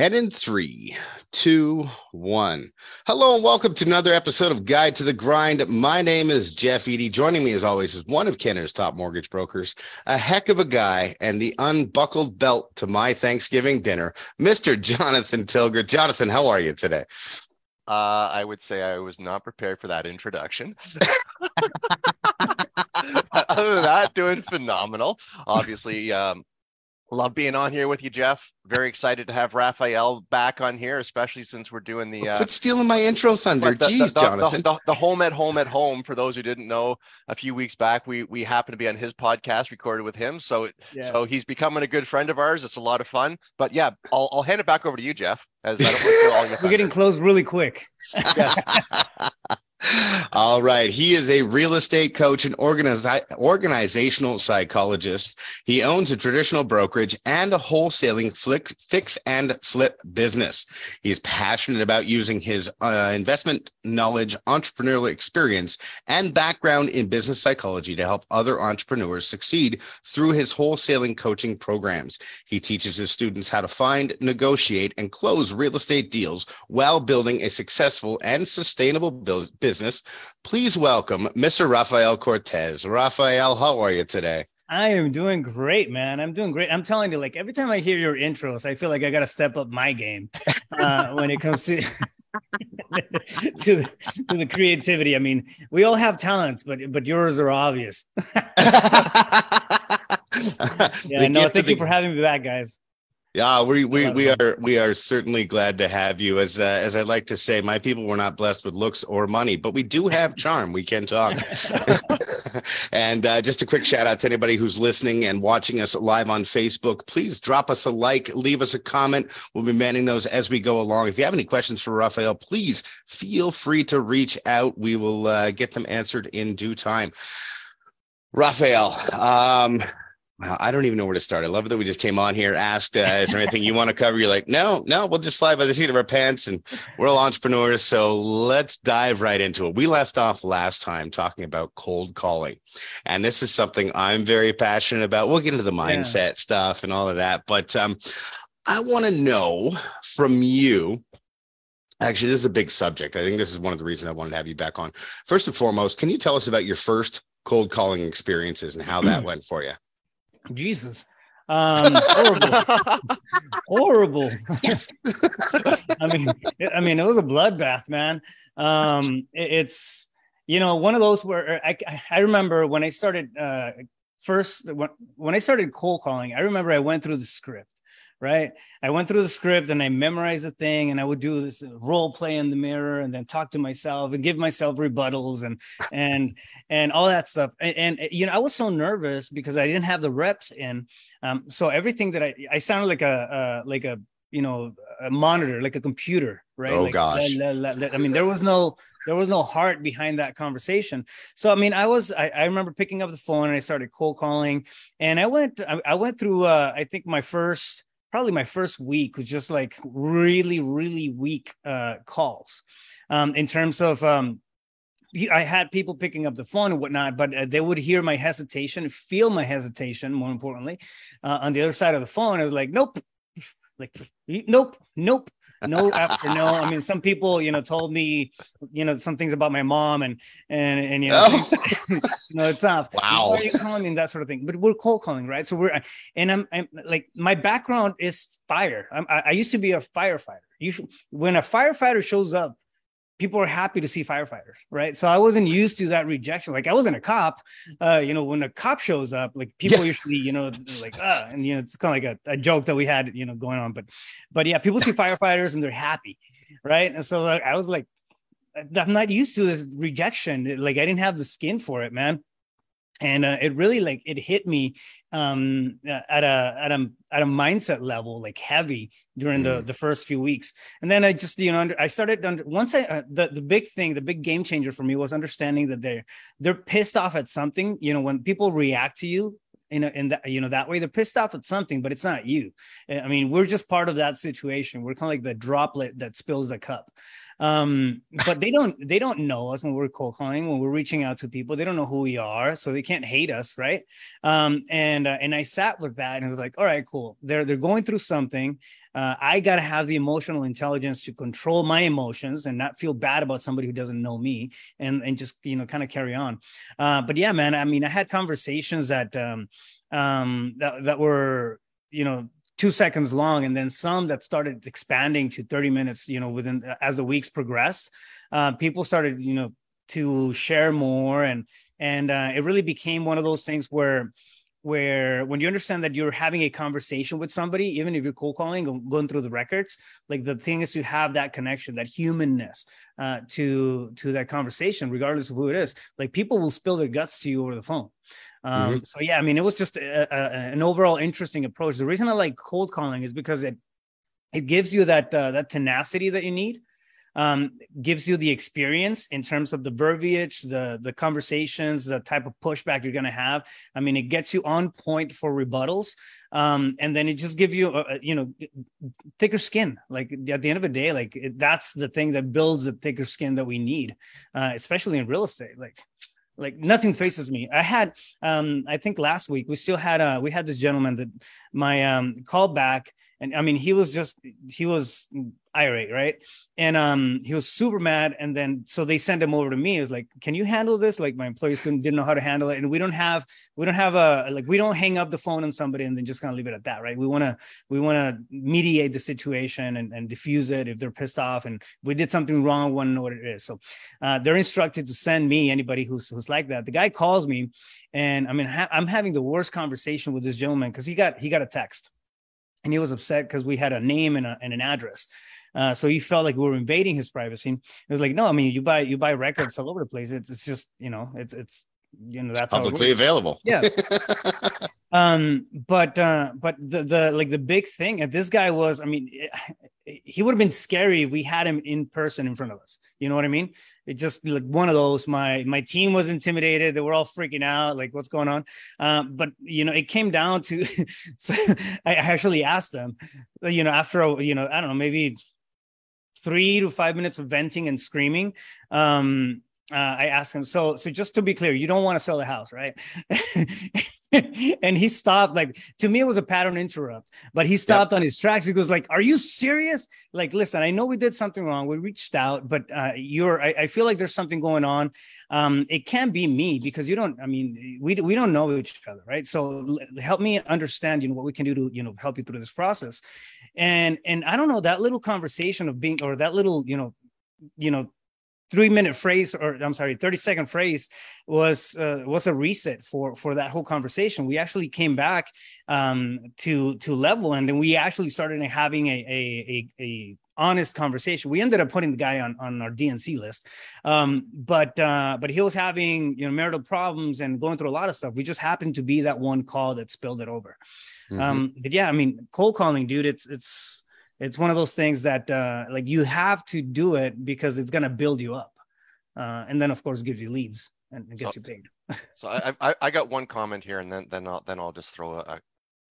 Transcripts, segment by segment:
And in three, two, one. Hello and welcome to another episode of Guide to the Grind. My name is Jeff Eady. Joining me, as always, is one of Canada's top mortgage brokers, a heck of a guy, and the unbuckled belt to my Thanksgiving dinner, Mr. Jonathan Tilger. Jonathan, how are you today? Uh, I would say I was not prepared for that introduction. Other than that, doing phenomenal. Obviously, um, Love being on here with you, Jeff. Very excited to have Rafael back on here, especially since we're doing the. Uh, Quit stealing my intro thunder, the, Jeez, the, Jonathan. The, the, home at home at home. For those who didn't know, a few weeks back, we we happened to be on his podcast, recorded with him. So yeah. so he's becoming a good friend of ours. It's a lot of fun. But yeah, I'll I'll hand it back over to you, Jeff. As I don't all your we're getting close really quick. Yes. All right. He is a real estate coach and organizi- organizational psychologist. He owns a traditional brokerage and a wholesaling flick, fix and flip business. He's passionate about using his uh, investment knowledge, entrepreneurial experience, and background in business psychology to help other entrepreneurs succeed through his wholesaling coaching programs. He teaches his students how to find, negotiate, and close real estate deals while building a successful and sustainable business business. Please welcome Mr. Rafael Cortez. Rafael, how are you today? I am doing great, man. I'm doing great. I'm telling you, like every time I hear your intros, I feel like I got to step up my game uh, when it comes to to the, to the creativity. I mean, we all have talents, but but yours are obvious. yeah, no, thank you for having me back, guys. Yeah, we we we are we are certainly glad to have you. As uh, as I like to say, my people were not blessed with looks or money, but we do have charm. We can talk. and uh, just a quick shout out to anybody who's listening and watching us live on Facebook. Please drop us a like, leave us a comment. We'll be manning those as we go along. If you have any questions for Rafael, please feel free to reach out. We will uh, get them answered in due time. Rafael, um, I don't even know where to start. I love it that we just came on here, asked, uh, is there anything you want to cover? You're like, no, no, we'll just fly by the seat of our pants and we're all entrepreneurs. So let's dive right into it. We left off last time talking about cold calling. And this is something I'm very passionate about. We'll get into the mindset yeah. stuff and all of that. But um, I want to know from you. Actually, this is a big subject. I think this is one of the reasons I wanted to have you back on. First and foremost, can you tell us about your first cold calling experiences and how that went for you? Jesus. Um, horrible, horrible. I mean, it, I mean, it was a bloodbath, man. Um, it, it's you know one of those where I I remember when I started uh, first when when I started cold calling. I remember I went through the script right? I went through the script and I memorized the thing, and I would do this role play in the mirror, and then talk to myself and give myself rebuttals and and and all that stuff. And, and you know, I was so nervous because I didn't have the reps in. Um, so everything that I I sounded like a uh, like a you know a monitor, like a computer, right? Oh like, gosh! La, la, la, I mean, there was no there was no heart behind that conversation. So I mean, I was I, I remember picking up the phone and I started cold calling, and I went I, I went through uh, I think my first probably my first week was just like really, really weak uh, calls um, in terms of. Um, I had people picking up the phone and whatnot, but uh, they would hear my hesitation, feel my hesitation. More importantly, uh, on the other side of the phone, I was like, "Nope, like nope, nope, no after no. I mean, some people, you know, told me, you know, some things about my mom and and and you know, oh. no, it's not. Wow. You calling me that sort of thing? But we're cold calling, right? So we're and I'm, I'm like my background is fire. I'm, I, I used to be a firefighter. You should, when a firefighter shows up people are happy to see firefighters, right? So I wasn't used to that rejection. Like I wasn't a cop. Uh, you know, when a cop shows up, like people yeah. usually, you know, like ah, and you know, it's kind of like a, a, joke that we had, you know, going on. But but yeah, people see firefighters and they're happy, right? And so like, I was like, I'm not used to this rejection. Like I didn't have the skin for it, man and uh, it really like it hit me um, at a at a at a mindset level like heavy during the mm. the first few weeks. And then i just you know i started under once i uh, the the big thing the big game changer for me was understanding that they're they're pissed off at something. You know when people react to you in, a, in that you know that way they're pissed off at something but it's not you. I mean we're just part of that situation. We're kind of like the droplet that spills the cup Um, but they don't they don't know us when we're cold calling when we're reaching out to people. They don't know who we are, so they can't hate us, right? Um, and uh, and I sat with that and it was like, all right, cool. They're they're going through something. Uh, I got to have the emotional intelligence to control my emotions and not feel bad about somebody who doesn't know me and, and just, you know, kind of carry on. Uh, but yeah, man, I mean, I had conversations that, um, um, that, that were, you know, two seconds long and then some that started expanding to 30 minutes you know within as the weeks progressed uh, people started you know to share more and and uh, it really became one of those things where where when you understand that you're having a conversation with somebody even if you're cold calling and going through the records like the thing is to have that connection that humanness uh, to to that conversation regardless of who it is like people will spill their guts to you over the phone um, mm-hmm. So yeah, I mean, it was just a, a, an overall interesting approach. The reason I like cold calling is because it it gives you that uh, that tenacity that you need. Um, gives you the experience in terms of the verbiage, the the conversations, the type of pushback you're going to have. I mean, it gets you on point for rebuttals, um, and then it just gives you, a, you know, thicker skin. Like at the end of the day, like it, that's the thing that builds the thicker skin that we need, uh, especially in real estate. Like like nothing faces me i had um i think last week we still had uh we had this gentleman that my um call back and i mean he was just he was irate, right? And um, he was super mad. And then so they sent him over to me. It was like, can you handle this? Like my employees couldn't didn't know how to handle it. And we don't have we don't have a like we don't hang up the phone on somebody and then just kind of leave it at that, right? We want to we want to mediate the situation and, and diffuse it if they're pissed off and we did something wrong, want to know what it is. So uh, they're instructed to send me anybody who's who's like that. The guy calls me, and I mean ha- I'm having the worst conversation with this gentleman because he got he got a text and he was upset because we had a name and, a, and an address. Uh, so he felt like we were invading his privacy. It was like, no, I mean, you buy you buy records all over the place. It's it's just you know, it's it's you know that's publicly available. Yeah. um, but uh, but the the like the big thing, and this guy was, I mean, it, he would have been scary if we had him in person in front of us. You know what I mean? It just like one of those. My my team was intimidated. They were all freaking out. Like, what's going on? Um, but you know, it came down to. so I actually asked them. You know, after a, you know, I don't know, maybe three to five minutes of venting and screaming. Um, uh, I asked him, so so just to be clear, you don't want to sell the house, right? and he stopped. Like to me, it was a pattern interrupt, but he stopped yep. on his tracks. He goes, like, "Are you serious? Like, listen, I know we did something wrong. We reached out, but uh, you're. I, I, feel like there's something going on. Um, it can't be me because you don't. I mean, we we don't know each other, right? So help me understand, you know, what we can do to you know help you through this process. And and I don't know that little conversation of being or that little you know you know three minute phrase or i'm sorry 30 second phrase was uh, was a reset for for that whole conversation. We actually came back um to to level and then we actually started having a a, a, a honest conversation. We ended up putting the guy on on our dnc list. Um but uh but he was having you know marital problems and going through a lot of stuff. We just happened to be that one call that spilled it over. Mm-hmm. um but yeah i mean cold calling dude it's it's it's one of those things that uh, like you have to do it because it's going to build you up uh, and then of course gives you leads and, and gets so, you paid. so I, I, I got one comment here and then then i'll then i'll just throw a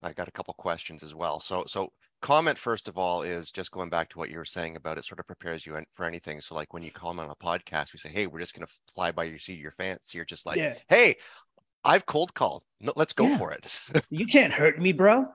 i got a couple questions as well. So so comment first of all is just going back to what you were saying about it sort of prepares you for anything. So like when you comment on a podcast we say hey we're just going to fly by your seat of your fancy you're just like yeah. hey I've cold called. No, let's go yeah. for it. you can't hurt me, bro.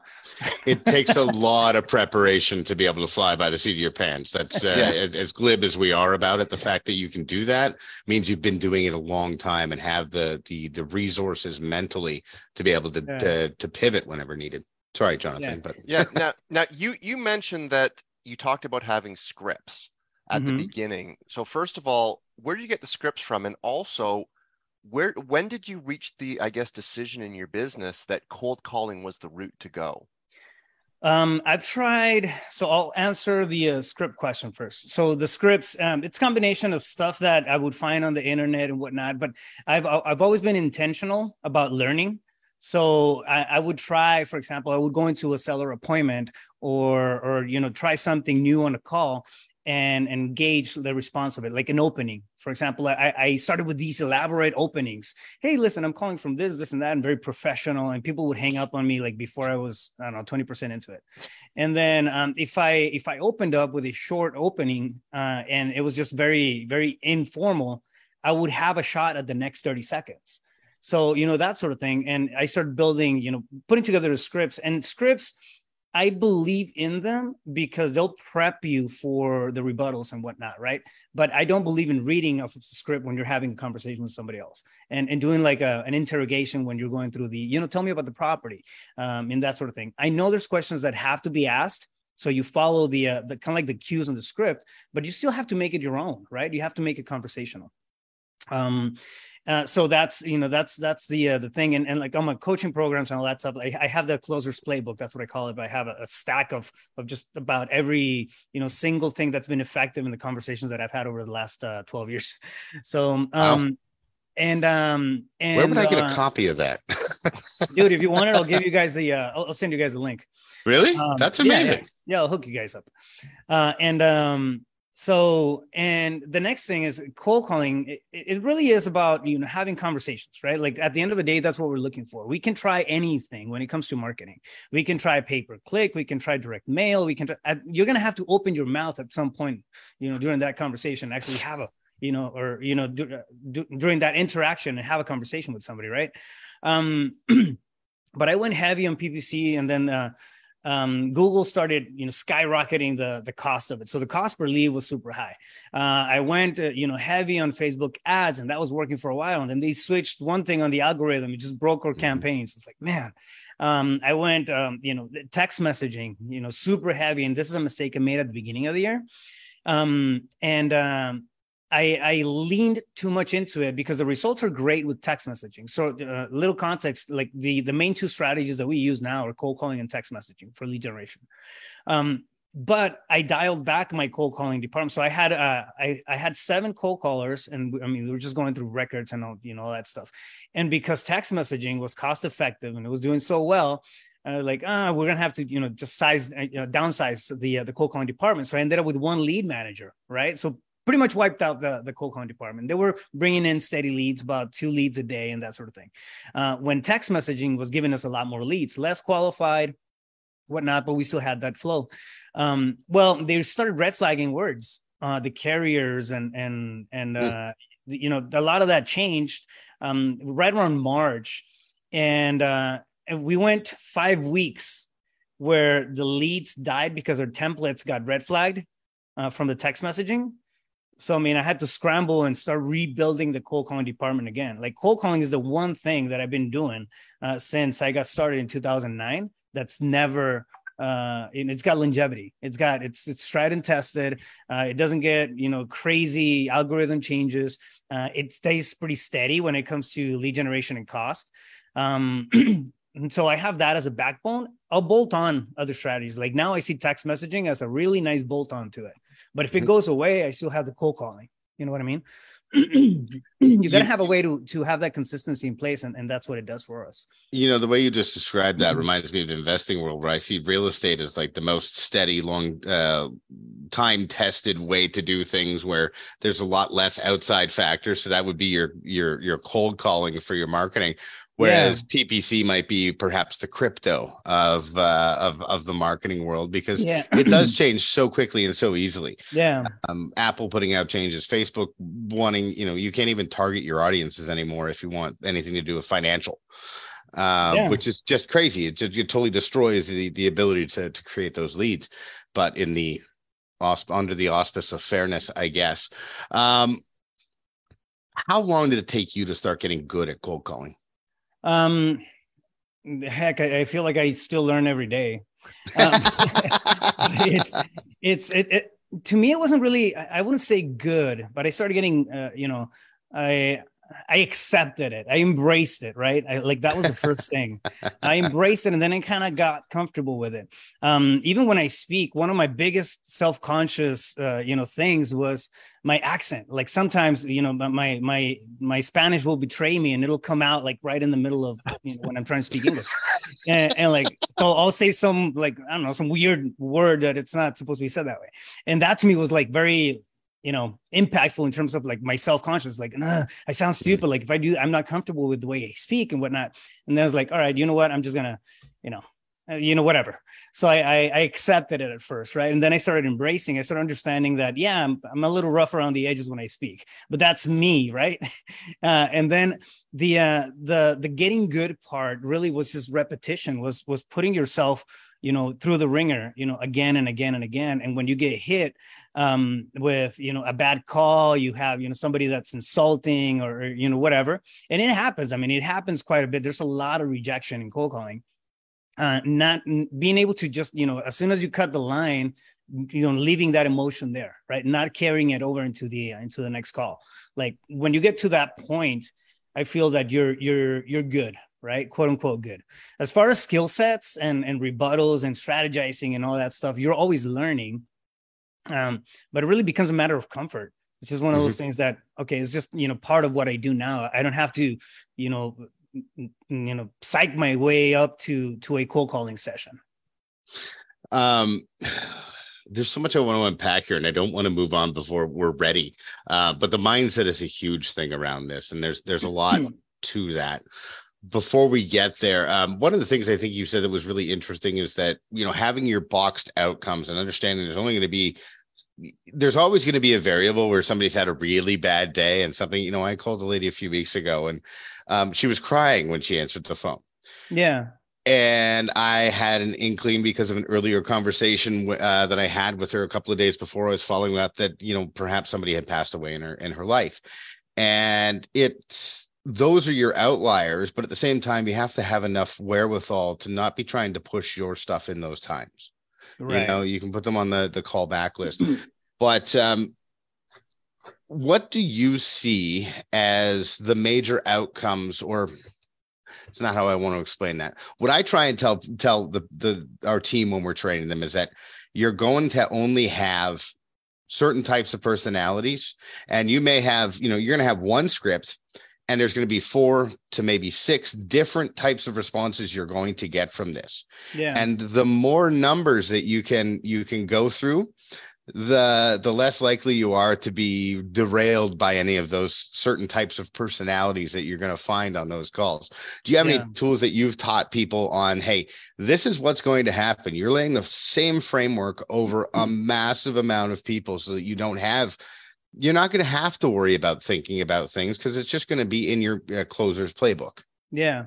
it takes a lot of preparation to be able to fly by the seat of your pants. That's uh, yeah. as, as, glib as we are about it. The fact that you can do that means you've been doing it a long time and have the the the resources mentally to be able to yeah. to, to pivot whenever needed. Sorry, Jonathan, but yeah. Now, now you you mentioned that you talked about having scripts at mm-hmm. the beginning. So first of all, where do you get the scripts from, and also where when did you reach the i guess decision in your business that cold calling was the route to go um, I've tried, so I'll answer the uh, script question first. So the scripts, um, it's combination of stuff that I would find on the internet and whatnot, but I've I've always been intentional about learning. So I, I would try, for example, I would go into a seller appointment or or you know try something new on a call, and engage the response of it, like an opening. For example, I, I started with these elaborate openings. Hey, listen, I'm calling from this, this, and that, and very professional. And people would hang up on me like before I was, I don't know, 20% into it. And then um, if I if I opened up with a short opening uh, and it was just very, very informal, I would have a shot at the next 30 seconds. So, you know, that sort of thing. And I started building, you know, putting together the scripts and scripts I believe in them because they'll prep you for the rebuttals and whatnot, right? But I don't believe in reading a script when you're having a conversation with somebody else and, and doing like a, an interrogation when you're going through the, you know, tell me about the property um, and that sort of thing. I know there's questions that have to be asked. So you follow the, uh, the kind of like the cues in the script, but you still have to make it your own, right? You have to make it conversational. Um, uh, so that's you know that's that's the uh, the thing. And, and like on my coaching programs and all that stuff I, I have the closers playbook. That's what i call it. But i have a, a, stack of of just about every you know single thing that's been effective in the conversations that i've had over the last uh, 12 years. So um wow. and um and where would i get a uh, copy of that? dude if you want it i'll give you guys the uh, I'll, I'll send you guys the link. Really? Um, that's amazing yeah, yeah. yeah, i'll hook you guys up. Uh and um so and the next thing is cold calling it, it, really is about you know having conversations right? Like at the end of the day that's what we're looking for. We can try anything when it comes to marketing. We can try pay per click we can try direct mail we can try, you're going to have to open your mouth at some point you know during that conversation actually have a you know or you know do, do, during that interaction and have a conversation with somebody right? Um but i went heavy on ppc and then uh um, Google started, you know, skyrocketing the the cost of it. So the cost per lead was super high. Uh, I went, uh, you know, heavy on Facebook ads, and that was working for a while. And then they switched one thing on the algorithm; it just broke our mm-hmm. campaigns. It's like, man. Um, I went, um, you know, text messaging, you know, super heavy, and this is a mistake I made at the beginning of the year. Um, and um, I, I leaned too much into it because the results are great with text messaging. So, uh, little context: like the the main two strategies that we use now are cold calling and text messaging for lead generation. Um, but I dialed back my cold calling department. So I had uh, I I had seven cold callers, and I mean we were just going through records and all you know all that stuff. And because text messaging was cost effective and it was doing so well, uh, like ah, we're gonna have to you know just size uh, you know, downsize the uh, the cold calling department. So I ended up with one lead manager, right? So pretty much wiped out the, the cold calling department. They were bringing in steady leads, about two leads a day and that sort of thing. Uh, when text messaging was giving us a lot more leads, less qualified, whatnot, but we still had that flow. Um, well, they started red flagging words, uh, the carriers and, and, and, mm. uh, you know, a lot of that changed um, right around March. And, uh, and we went five weeks where the leads died because our templates got red flagged uh, from the text messaging so I mean, I had to scramble and start rebuilding the cold calling department again. Like cold calling is the one thing that I've been doing uh, since I got started in 2009. That's never uh it's got longevity. It's got it's it's tried and tested. Uh it doesn't get you know crazy algorithm changes. Uh it stays pretty steady when it comes to lead generation and cost. Um and so i have that as a backbone. I'll bolt on other strategies. Like now i see text messaging as a really nice bolt on to it but if it mm-hmm. goes away, I still have the cold calling. You know what I mean? you got to have a way to to have that consistency in place, and, and that's what it does for us. You know, the way you just described that mm-hmm. reminds me of the investing world, where I see real estate as like the most steady, long, uh, time tested way to do things, where there's a lot less outside factors. So that would be your your your cold calling for your marketing whereas yeah. PPC might be perhaps the crypto of uh, of of the marketing world because yeah. it does change so quickly and so easily. Yeah, um, Apple putting out changes, Facebook wanting you know you can't even target your audiences anymore if you want anything to do with financial. Um, yeah. which is just crazy. It just it totally destroys the the ability to to create those leads. But in the under the auspice of fairness, I guess. Um, how long did it take you to start getting good at cold calling? Um, heck, I, I, feel like I still learn every day. Um, it's it's it, it, to me it wasn't really I, wouldn't say good, but I started getting uh, you know I I accepted it. I embraced it, right? I, like that was the first thing. I embraced it, and then I kind of got comfortable with it. Um, even when I speak, one of my biggest self-conscious, uh, you know, things was my accent. Like sometimes, you know, my my my Spanish will betray me, and it'll come out like right in the middle of you know, when I'm trying to speak English, and, and like so I'll say some like I don't know some weird word that it's not supposed to be said that way, and that to me was like very you know impactful in terms of like my self-conscious like nah, i sound stupid. Like if i do i'm not comfortable with the way i speak and whatnot. And then i was like all right you know what? I'm just gonna you know uh, you know whatever. So I, I, I accepted it at first right? And then i started embracing. I started understanding that yeah i'm, I'm a little rough around the edges when i speak but that's me right? Uh, and then the uh the the getting good part really was just repetition was was putting yourself you know through the ringer you know again and again and again. And when you get hit um, with you know a bad call you have you know somebody that's insulting or you know whatever and it happens. I mean it happens quite a bit. There's a lot of rejection in cold calling. Uh, not being able to just you know as soon as you cut the line you know leaving that emotion there right? Not carrying it over into the into the next call. Like when you get to that point i feel that you're you're you're good right? Quote unquote good. As far as skill sets and, and rebuttals and strategizing and all that stuff, you're always learning. Um, but it really becomes a matter of comfort. It's just one of those mm-hmm. things that, okay, it's just, you know, part of what I do now. I don't have to, you know, you know, psych my way up to, to a cold calling session. Um, there's so much I want to unpack here, and I don't want to move on before we're ready. Uh, but the mindset is a huge thing around this, and there's there's a lot to that before we get there, um, one of the things I think you said that was really interesting is that you know having your boxed outcomes and understanding there's only going to be there's always going to be a variable where somebody's had a really bad day and something. You know, I called a lady a few weeks ago and um, she was crying when she answered the phone. Yeah. And I had an inkling because of an earlier conversation uh, that I had with her a couple of days before I was following up that you know perhaps somebody had passed away in her in her life, and it's those are your outliers, but at the same time, you have to have enough wherewithal to not be trying to push your stuff in those times. Right. You know, you can put them on the the callback list. but um, what do you see as the major outcomes or it's not how I want to explain that. What I try and tell tell the the our team when we're training them is that you're going to only have certain types of personalities and you may have, you know, you're going to have one script and there's going to be four to maybe six different types of responses you're going to get from this. Yeah. And the more numbers that you can you can go through the the less likely you are to be derailed by any of those certain types of personalities that you're going to find on those calls. Do you have yeah. any tools that you've taught people on hey this is what's going to happen. You're laying the same framework over a massive amount of people so that you don't have you're not going to have to worry about thinking about things because it's just going to be in your uh, closer's playbook. Yeah.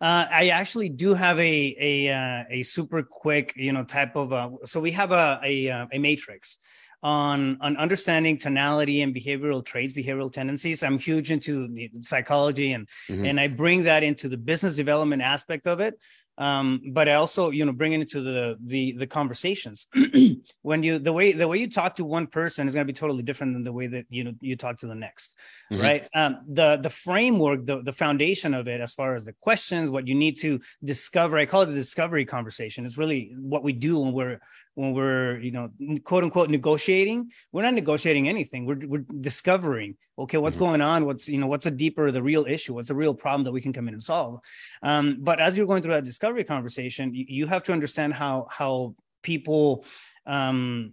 Uh, I actually do have a a uh, a super quick, you know, type of. Uh, so we have a a, uh, a matrix on on understanding tonality and behavioral traits, behavioral tendencies. I'm huge into psychology, and mm-hmm. and I bring that into the business development aspect of it um, but I also you know bring it into the the the conversations. When you the way the way you talk to one person is going to be totally different than the way that you know you talk to the next mm-hmm. right? Um, the the framework the, the foundation of it as far as the questions what you need to discover i call it the discovery conversation. Is really what we do when we're when we're you know quote unquote negotiating we're not negotiating anything. We're, we're discovering okay what's mm-hmm. going on? What's you know what's a deeper the real issue? What's the real problem that we can come in and solve? Um, but as you're going through that discovery conversation you, you have to understand how how people um,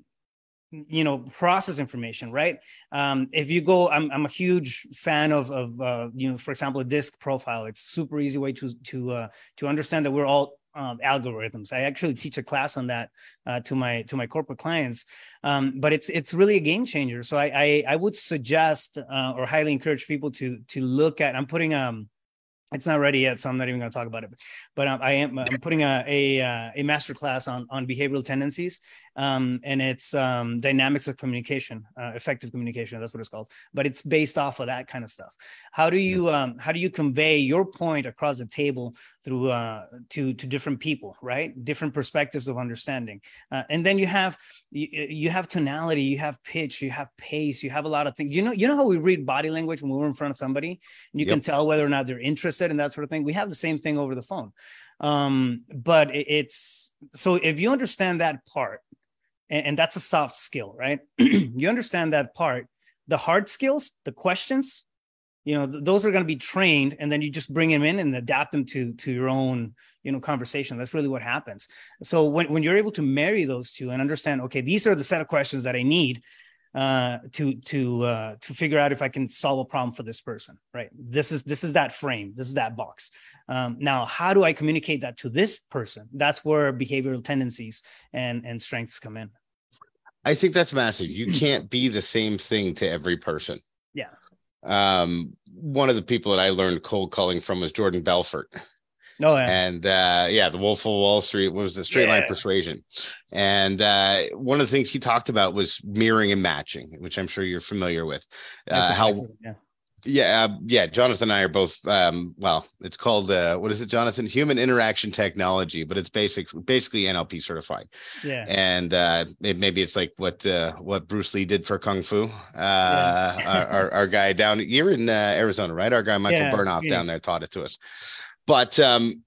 you know process information right? Um, if you go I'm, I'm a huge fan of of uh, you know for example a disc profile. It's super easy way to to uh, to understand that we're all um, algorithms. I actually teach a class on that uh, to my to my corporate clients, um, but it's it's really a game changer. So I I, I would suggest uh, or highly encourage people to to look at. I'm putting um it's not ready yet, so I'm not even going to talk about it. But um, I am I'm putting a a, uh, a master class on on behavioral tendencies, um, and it's um, dynamics of communication, uh, effective communication. That's what it's called. But it's based off of that kind of stuff. How do you um, how do you convey your point across the table through uh, to to different people, right? Different perspectives of understanding, uh, and then you have you, you have tonality, you have pitch, you have pace, you have a lot of things. You know, you know how we read body language when we're in front of somebody, and you yep. can tell whether or not they're interested and that sort of thing. We have the same thing over the phone, um, but it, it's so if you understand that part, and, and that's a soft skill, right? you understand that part. The hard skills, the questions, you know th- those are going to be trained and then you just bring them in and adapt them to to your own you know conversation that's really what happens so when, when you're able to marry those two and understand okay these are the set of questions that i need uh, to to uh, to figure out if I can solve a problem for this person, right? This is this is that frame, this is that box. Um, now, how do I communicate that to this person? That's where behavioral tendencies and and strengths come in. I think that's massive. You can't be the same thing to every person. Yeah. Um, one of the people that I learned cold calling from was Jordan Belfort. Oh, yeah. And uh, yeah, the Wolf of Wall Street was the straight yeah. line persuasion. And uh, one of the things he talked about was mirroring and matching, which I'm sure you're familiar with. Uh, how yeah. Yeah, uh, yeah. Jonathan and I are both. Um, well, it's called uh, what is it, Jonathan? Human Interaction Technology, but it's basic, basically NLP certified. Yeah. And uh, it, maybe it's like what uh, what Bruce Lee did for kung fu. Uh, yeah. our, our, our guy down you're in uh, Arizona, right? Our guy Michael yeah, Burnoff down there taught it to us. But um,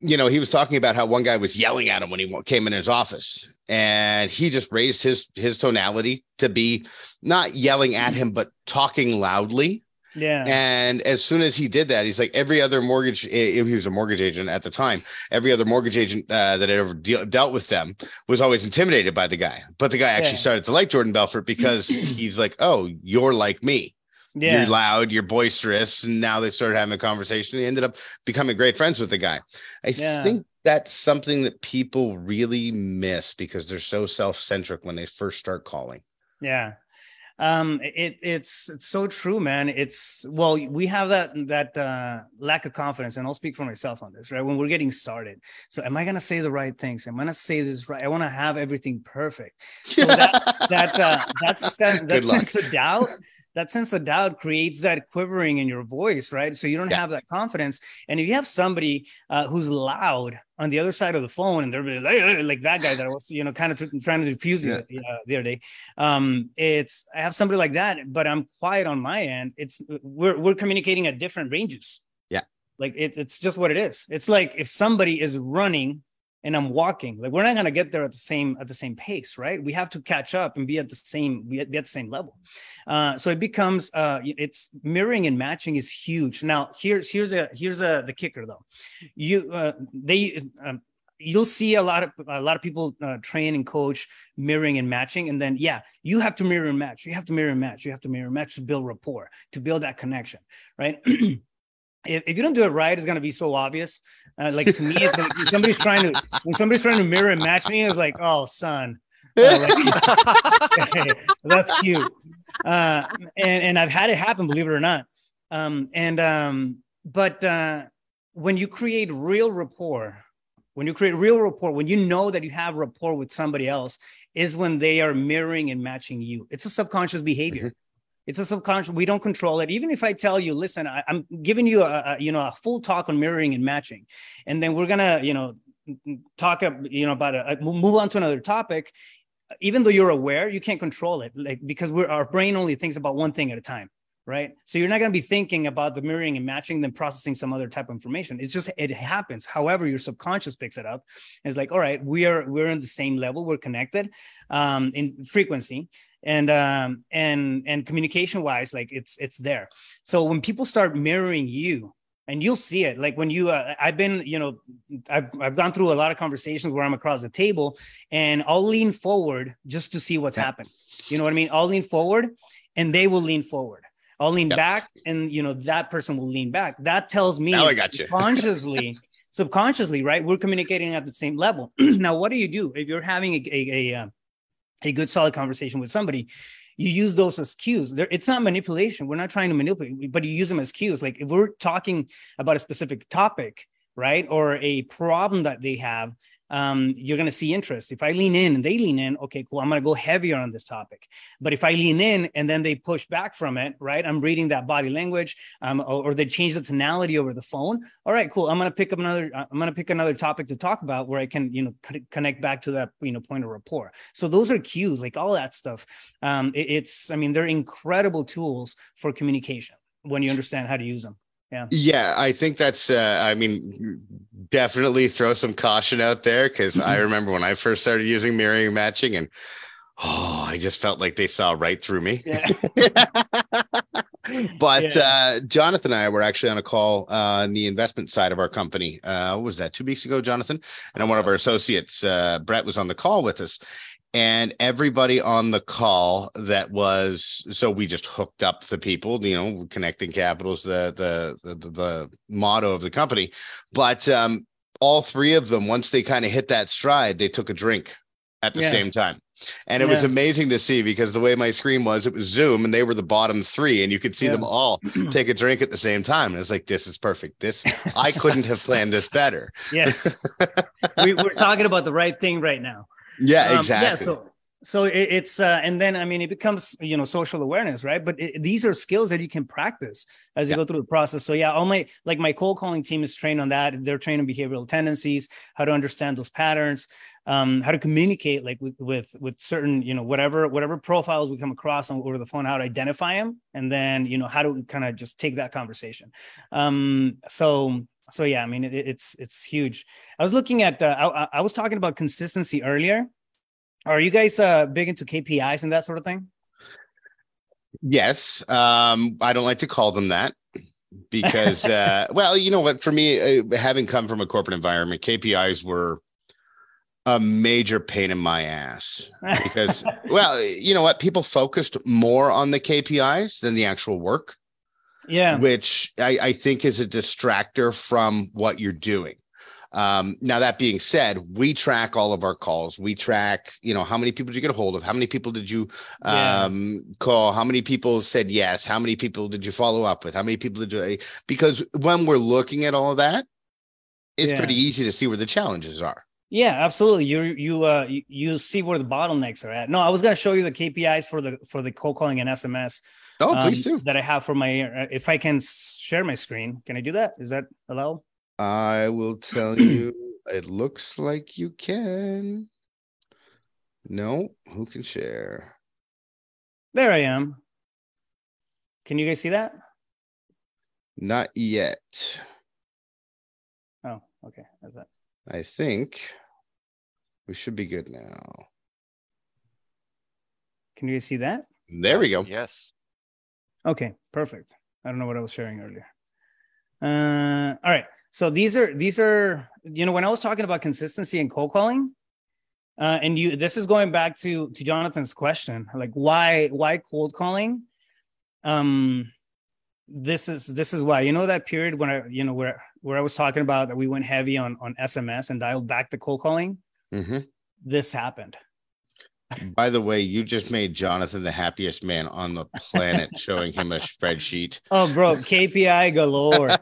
you know, he was talking about how one guy was yelling at him when he came in his office, and he just raised his his tonality to be not yelling at him, but talking loudly yeah. And as soon as he did that, he's like every other mortgage, he was a mortgage agent at the time, every other mortgage agent uh, that had ever de- dealt with them was always intimidated by the guy. But the guy actually yeah. started to like Jordan Belfort because he's like, oh, you're like me. Yeah. You're loud, you're boisterous. And now they started having a conversation. He ended up becoming great friends with the guy. I yeah. think that's something that people really miss because they're so self centric when they first start calling. Yeah um it it's it's so true man. It's well we have that that uh lack of confidence and i'll speak for myself on this right? When we're getting started. So am i gonna say the right things? Am i gonna say this right? I want to have everything perfect. So that that uh that's that, that sense of doubt that sense of doubt creates that quivering in your voice, right? So you don't yeah. have that confidence. And if you have somebody uh, who's loud on the other side of the phone, and they're like, like that guy that I was, you know, kind of trying to diffuse yeah. the, uh, the other day. Um, it's I have somebody like that, but I'm quiet on my end. It's we're we're communicating at different ranges. Yeah, like it, it's just what it is. It's like if somebody is running and I'm walking. Like we're not gonna get there at the same at the same pace, right? We have to catch up and be at the same be at, be at the same level. Uh, so it becomes uh, it's mirroring and matching is huge. Now here's here's a here's a the kicker though. You uh, they. Um, you'll see a lot of a lot of people uh, train and coach mirroring and matching and then yeah you have to mirror and match you have to mirror and match you have to mirror and match to build rapport to build that connection right if, if you don't do it right, it's gonna be so obvious. Uh, like to me, it's like somebody's trying to when somebody's trying to mirror and match me, it's like, oh son, uh, like, that's cute. Uh, and and I've had it happen, believe it or not. Um, and um, but uh, when you create real rapport, when you create real rapport, when you know that you have rapport with somebody else, is when they are mirroring and matching you. It's a subconscious behavior. It's a subconscious. We don't control it. Even if I tell you, listen, I, am giving you a, a, you know a full talk on mirroring and matching, and then we're gonna you know talk you know about a, move on to another topic. Even though you're aware, you can't control it, like because we're our brain only thinks about one thing at a time right so you're not going to be thinking about the mirroring and matching then processing some other type of information it's just it happens however your subconscious picks it up it's like all right we are we're on the same level we're connected um in frequency and um and and communication wise like it's it's there so when people start mirroring you and you'll see it like when you uh, i've been you know I've, I've gone through a lot of conversations where i'm across the table and i'll lean forward just to see what's happened you know what i mean i'll lean forward and they will lean forward I'll lean yep. back, and you know that person will lean back. That tells me now I got you. consciously, subconsciously, right? We're communicating at the same level. now, what do you do if you're having a a, a, uh, a good solid conversation with somebody? You use those as cues. it's not manipulation. We're not trying to manipulate, but you use them as cues. Like if we're talking about a specific topic, right, or a problem that they have, um, you're going to see interest. If I lean in and they lean in, okay, cool. I'm going to go heavier on this topic. But if I lean in and then they push back from it, right? I'm reading that body language, um, or, or they change the tonality over the phone. All right, cool. I'm going to pick up another. I'm going to pick another topic to talk about where I can, you know, connect back to that, you know, point of rapport. So those are cues, like all that stuff. Um, it, it's, I mean, they're incredible tools for communication when you understand how to use them yeah yeah i think that's uh, i mean definitely throw some caution out there because i mm-hmm. remember when i first started using mirroring matching and oh i just felt like they saw right through me yeah. but yeah. uh, jonathan and i were actually on a call uh, on the investment side of our company uh, what was that two weeks ago jonathan and one of our associates uh, brett was on the call with us and everybody on the call that was so we just hooked up the people you know connecting capitals the the the, the motto of the company. But um all three of them once they kind of hit that stride they took a drink at the yeah. same time. And it yeah. was amazing to see because the way my screen was it was zoom and they were the bottom three and you could see yeah. them all take a drink at the same time. And it's like this is perfect. This i couldn't have planned this better. Yes. We, we're talking about the right thing right now yeah, exactly. Um, yeah, so so it, it's uh, and then I mean it becomes you know social awareness, right? But it, these are skills that you can practice as you yeah. go through the process. So yeah, all my like my cold calling team is trained on that. They're trained on behavioral tendencies, how to understand those patterns, um, how to communicate like with with with certain you know whatever whatever profiles we come across on over the phone, how to identify them, and then you know how to kind of just take that conversation. Um, so so yeah, I mean it, it's it's huge. I was looking at uh, I, I was talking about consistency earlier. Are you guys uh, big into KPIs and that sort of thing? Yes. Um, I don't like to call them that because, uh, well, you know what? For me, uh, having come from a corporate environment, KPIs were a major pain in my ass because, well, you know what? People focused more on the KPIs than the actual work. Yeah. Which I, I think is a distractor from what you're doing. Um, now that being said, we track all of our calls. We track, you know, how many people did you get a hold of? How many people did you um, yeah. call? How many people said yes? How many people did you follow up with? How many people did you? Because when we're looking at all of that, it's yeah. pretty easy to see where the challenges are. Yeah, absolutely. You you uh you, you see where the bottlenecks are at. No, I was going to show you the KPIs for the for the cold calling and SMS. Oh, please um, do. That I have for my uh, if I can share my screen. Can I do that? Is that allowed? I will tell you, it looks like you can. No, who can share? There I am. Can you guys see that? Not yet. Oh, okay. That's that. I think we should be good now. Can you see that? There we go. Yes. Okay, perfect. I don't know what I was sharing earlier. Uh, all right. So these are these are you know when I was talking about consistency and cold calling, uh, and you this is going back to to Jonathan's question, like why why cold calling? Um, this is this is why you know that period when I you know where where I was talking about that we went heavy on on SMS and dialed back the cold calling. Mm-hmm. This happened. By the way, you just made Jonathan the happiest man on the planet, showing him a spreadsheet. Oh, bro, KPI galore.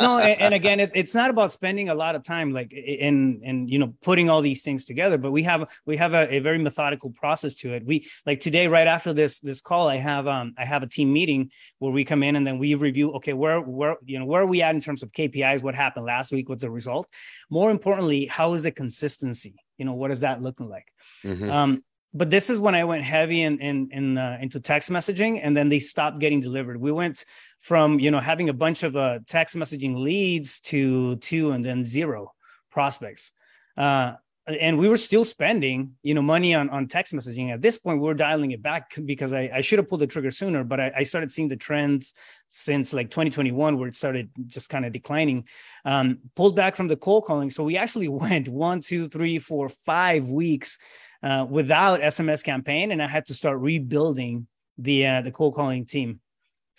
no, and, and again, it, it's not about spending a lot of time, like in in you know putting all these things together. But we have we have a, a, very methodical process to it. We like today, right after this this call, I have um I have a team meeting where we come in and then we review. Okay, where where you know where are we at in terms of KPIs? What happened last week? What's the result? More importantly, how is the consistency? You know, what is that looking like? Mm-hmm. Um, but this is when I went heavy in in, in uh, into text messaging, and then they stopped getting delivered. We went from you know having a bunch of uh, text messaging leads to two and then zero prospects. Uh, and we were still spending you know money on, on text messaging. At this point we were dialing it back because i, I should have pulled the trigger sooner but I, I, started seeing the trends since like 2021 where it started just kind of declining. Um, pulled back from the cold calling. So we actually went one two three four five weeks uh, without sms campaign and i had to start rebuilding the uh, the cold calling team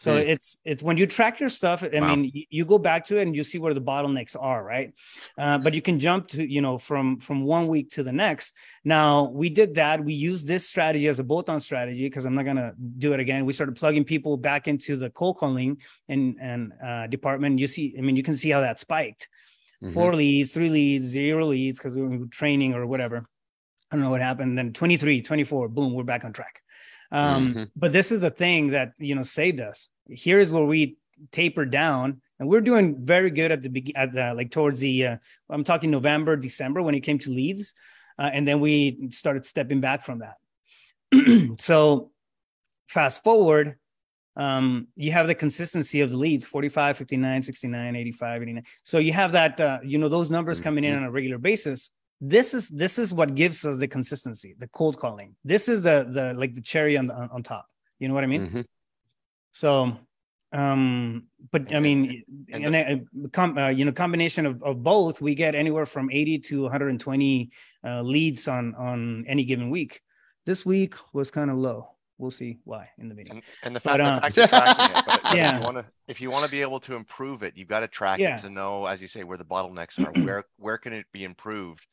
so mm. it's it's when you track your stuff. I wow. mean, you, go back to it and you see where the bottlenecks are, right? Uh, but you can jump to you know from from one week to the next. Now we did that. We used this strategy as a bolt-on strategy because I'm not gonna do it again. We started plugging people back into the cold calling and and uh, department. You see, I mean, you can see how that spiked. mm-hmm. four leads, three leads, zero leads because we were training or whatever. I don't know what happened. Then 23, 24, boom, we're back on track. Um, mm-hmm. But this is the thing that you know saved us. Here's where we tapered down, and we're doing very good at the beginning, at the like towards the. Uh, I'm talking November, December when it came to leads, uh, and then we started stepping back from that. so, fast forward, um, you have the consistency of the leads 45 59 69 85 89 so you have that uh, you know those numbers mm-hmm. coming in on a regular basis this is this is what gives us the consistency the cold calling this is the the like the cherry on the, on top you know what i mean mm-hmm. so um but i mean and, and a, com, uh, you know combination of, of both we get anywhere from 80 to 120 uh, leads on on any given week this week was kind of low we'll see why in the meeting. And, and the fact, but, uh, the fact tracking it, but, yeah. if you want to if you want to be able to improve it, you've got to track yeah. it to know, as you say, where the bottlenecks are. where where can it be improved?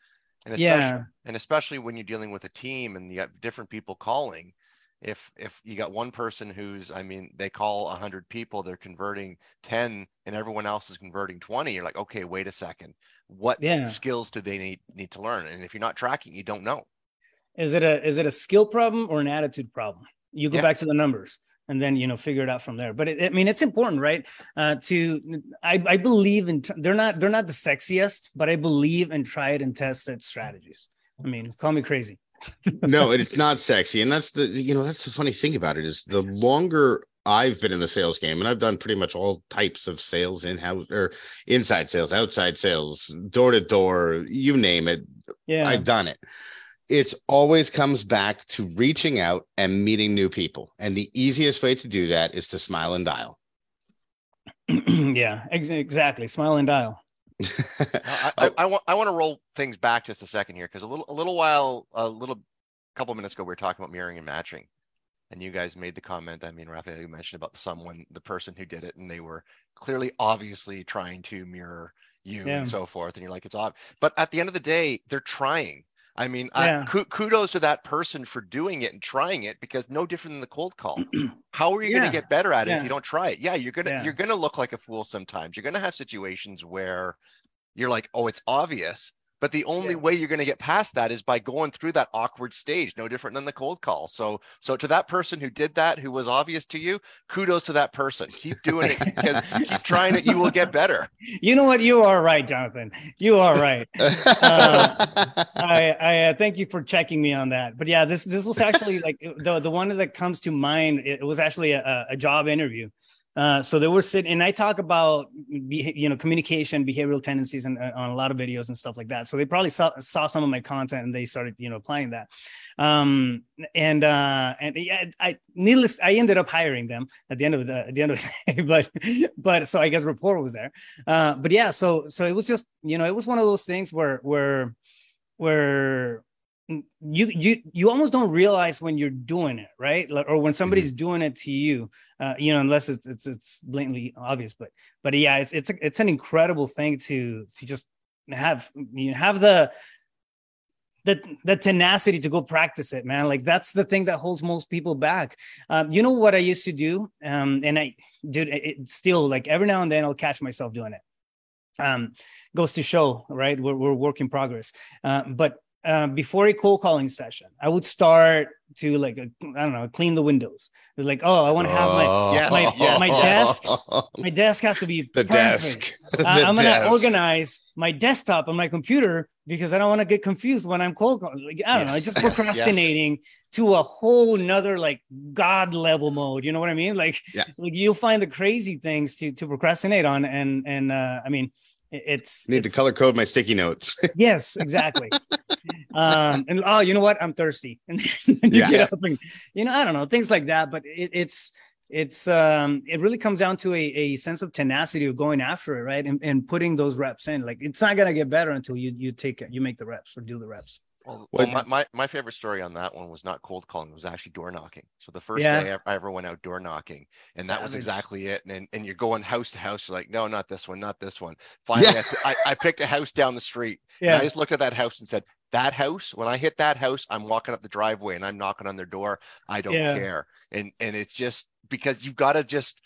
And especially, yeah. and especially when you're dealing with a team and you got different people calling. If if you got one person who's, I mean, they call hundred people, they're converting ten, and everyone else is converting twenty. You're like, okay, wait a second, what yeah. skills do they need need to learn? And if you're not tracking, you don't know. Is it a is it a skill problem or an attitude problem? you go yeah. back to the numbers and then you know figure it out from there. But it, i mean it's important right? Uh to i i believe in they're not they're not the sexiest but i believe in tried and tested strategies. I mean call me crazy. No it's not sexy. And that's the you know that's the funny thing about it is the longer I've been in the sales game and I've done pretty much all types of sales in house or inside sales, outside sales, door to door, you name it. Yeah. I've done it it's always comes back to reaching out and meeting new people. And the easiest way to do that is to smile and dial. yeah, ex- exactly. Smile and dial. I, I, I, want I want to roll things back just a second here because a little a little while a little couple minutes ago we were talking about mirroring and matching, and you guys made the comment. I mean, Rafael, you mentioned about someone, the person who did it, and they were clearly, obviously trying to mirror you yeah. and so forth. And you're like, it's odd, but at the end of the day, they're trying. I mean, yeah. I, kudos to that person for doing it and trying it because no different than the cold call. How are you yeah. going to get better at it yeah. if you don't try it? Yeah, you're gonna you're gonna look like a fool sometimes. You're gonna have situations where you're like, oh, it's obvious, but the only yeah. way you're going to get past that is by going through that awkward stage, no different than the cold call. So, so to that person who did that, who was obvious to you, kudos to that person. Keep doing it because keep trying it. You will get better. You know what? You are right, Jonathan. You are right. uh, I, I uh, thank you for checking me on that. But yeah, this this was actually like the the one that comes to mind. It was actually a, a job interview. Uh, so they were sitting, and I talk about you know communication, behavioral tendencies, and uh, on a lot of videos and stuff like that. So they probably saw saw some of my content and they started you know applying that. Um, and uh, and yeah, I needless, I ended up hiring them at the end of the at the end of the day. But but so I guess rapport was there. Uh, but yeah, so so it was just you know it was one of those things where where where you you you almost don't realize when you're doing it right? Or when somebody's mm-hmm. doing it to you uh, you know unless it's, it's it's blatantly obvious but but yeah it's it's a, it's an incredible thing to to just have you know, have the the the tenacity to go practice it man. Like that's the thing that holds most people back. Um, you know what i used to do? Um, and i dude it, still like every now and then i'll catch myself doing it. Um goes to show right? We're, we're work in progress. Uh, but uh, before a cold calling session, I would start to like I don't know clean the windows. It's like oh I want to have my oh. yes, my, yes, my desk my desk has to be the perfect. desk. the uh, I'm gonna organize my desktop on my computer because I don't want to get confused when I'm cold calling. Like I don't yes. know, just procrastinating yes. to a whole nother like god level mode. You know what I mean? Like yeah. like you'll find the crazy things to to procrastinate on, and and uh, I mean it's need it's, to color code my sticky notes. yes, exactly. um, and oh, you know what? I'm thirsty, and you yeah. get up and you know I don't know things like that. But it, it's it's um it really comes down to a, a sense of tenacity of going after it, right? And, and putting those reps in. Like it's not gonna get better until you you take it, you make the reps or do the reps. Well, well my, my, my, favorite story on that one was not cold calling, it was actually door knocking. So the first yeah. day I ever went out door knocking, and Savage. that was exactly it. And, and you're going house to house, you're like, no, not this one, not this one. Finally, yeah. I, I, picked a house down the street. Yeah. I just looked at that house and said, that house, when I hit that house, I'm walking up the driveway and I'm knocking on their door. I don't yeah. care. And and it's just because you've got to just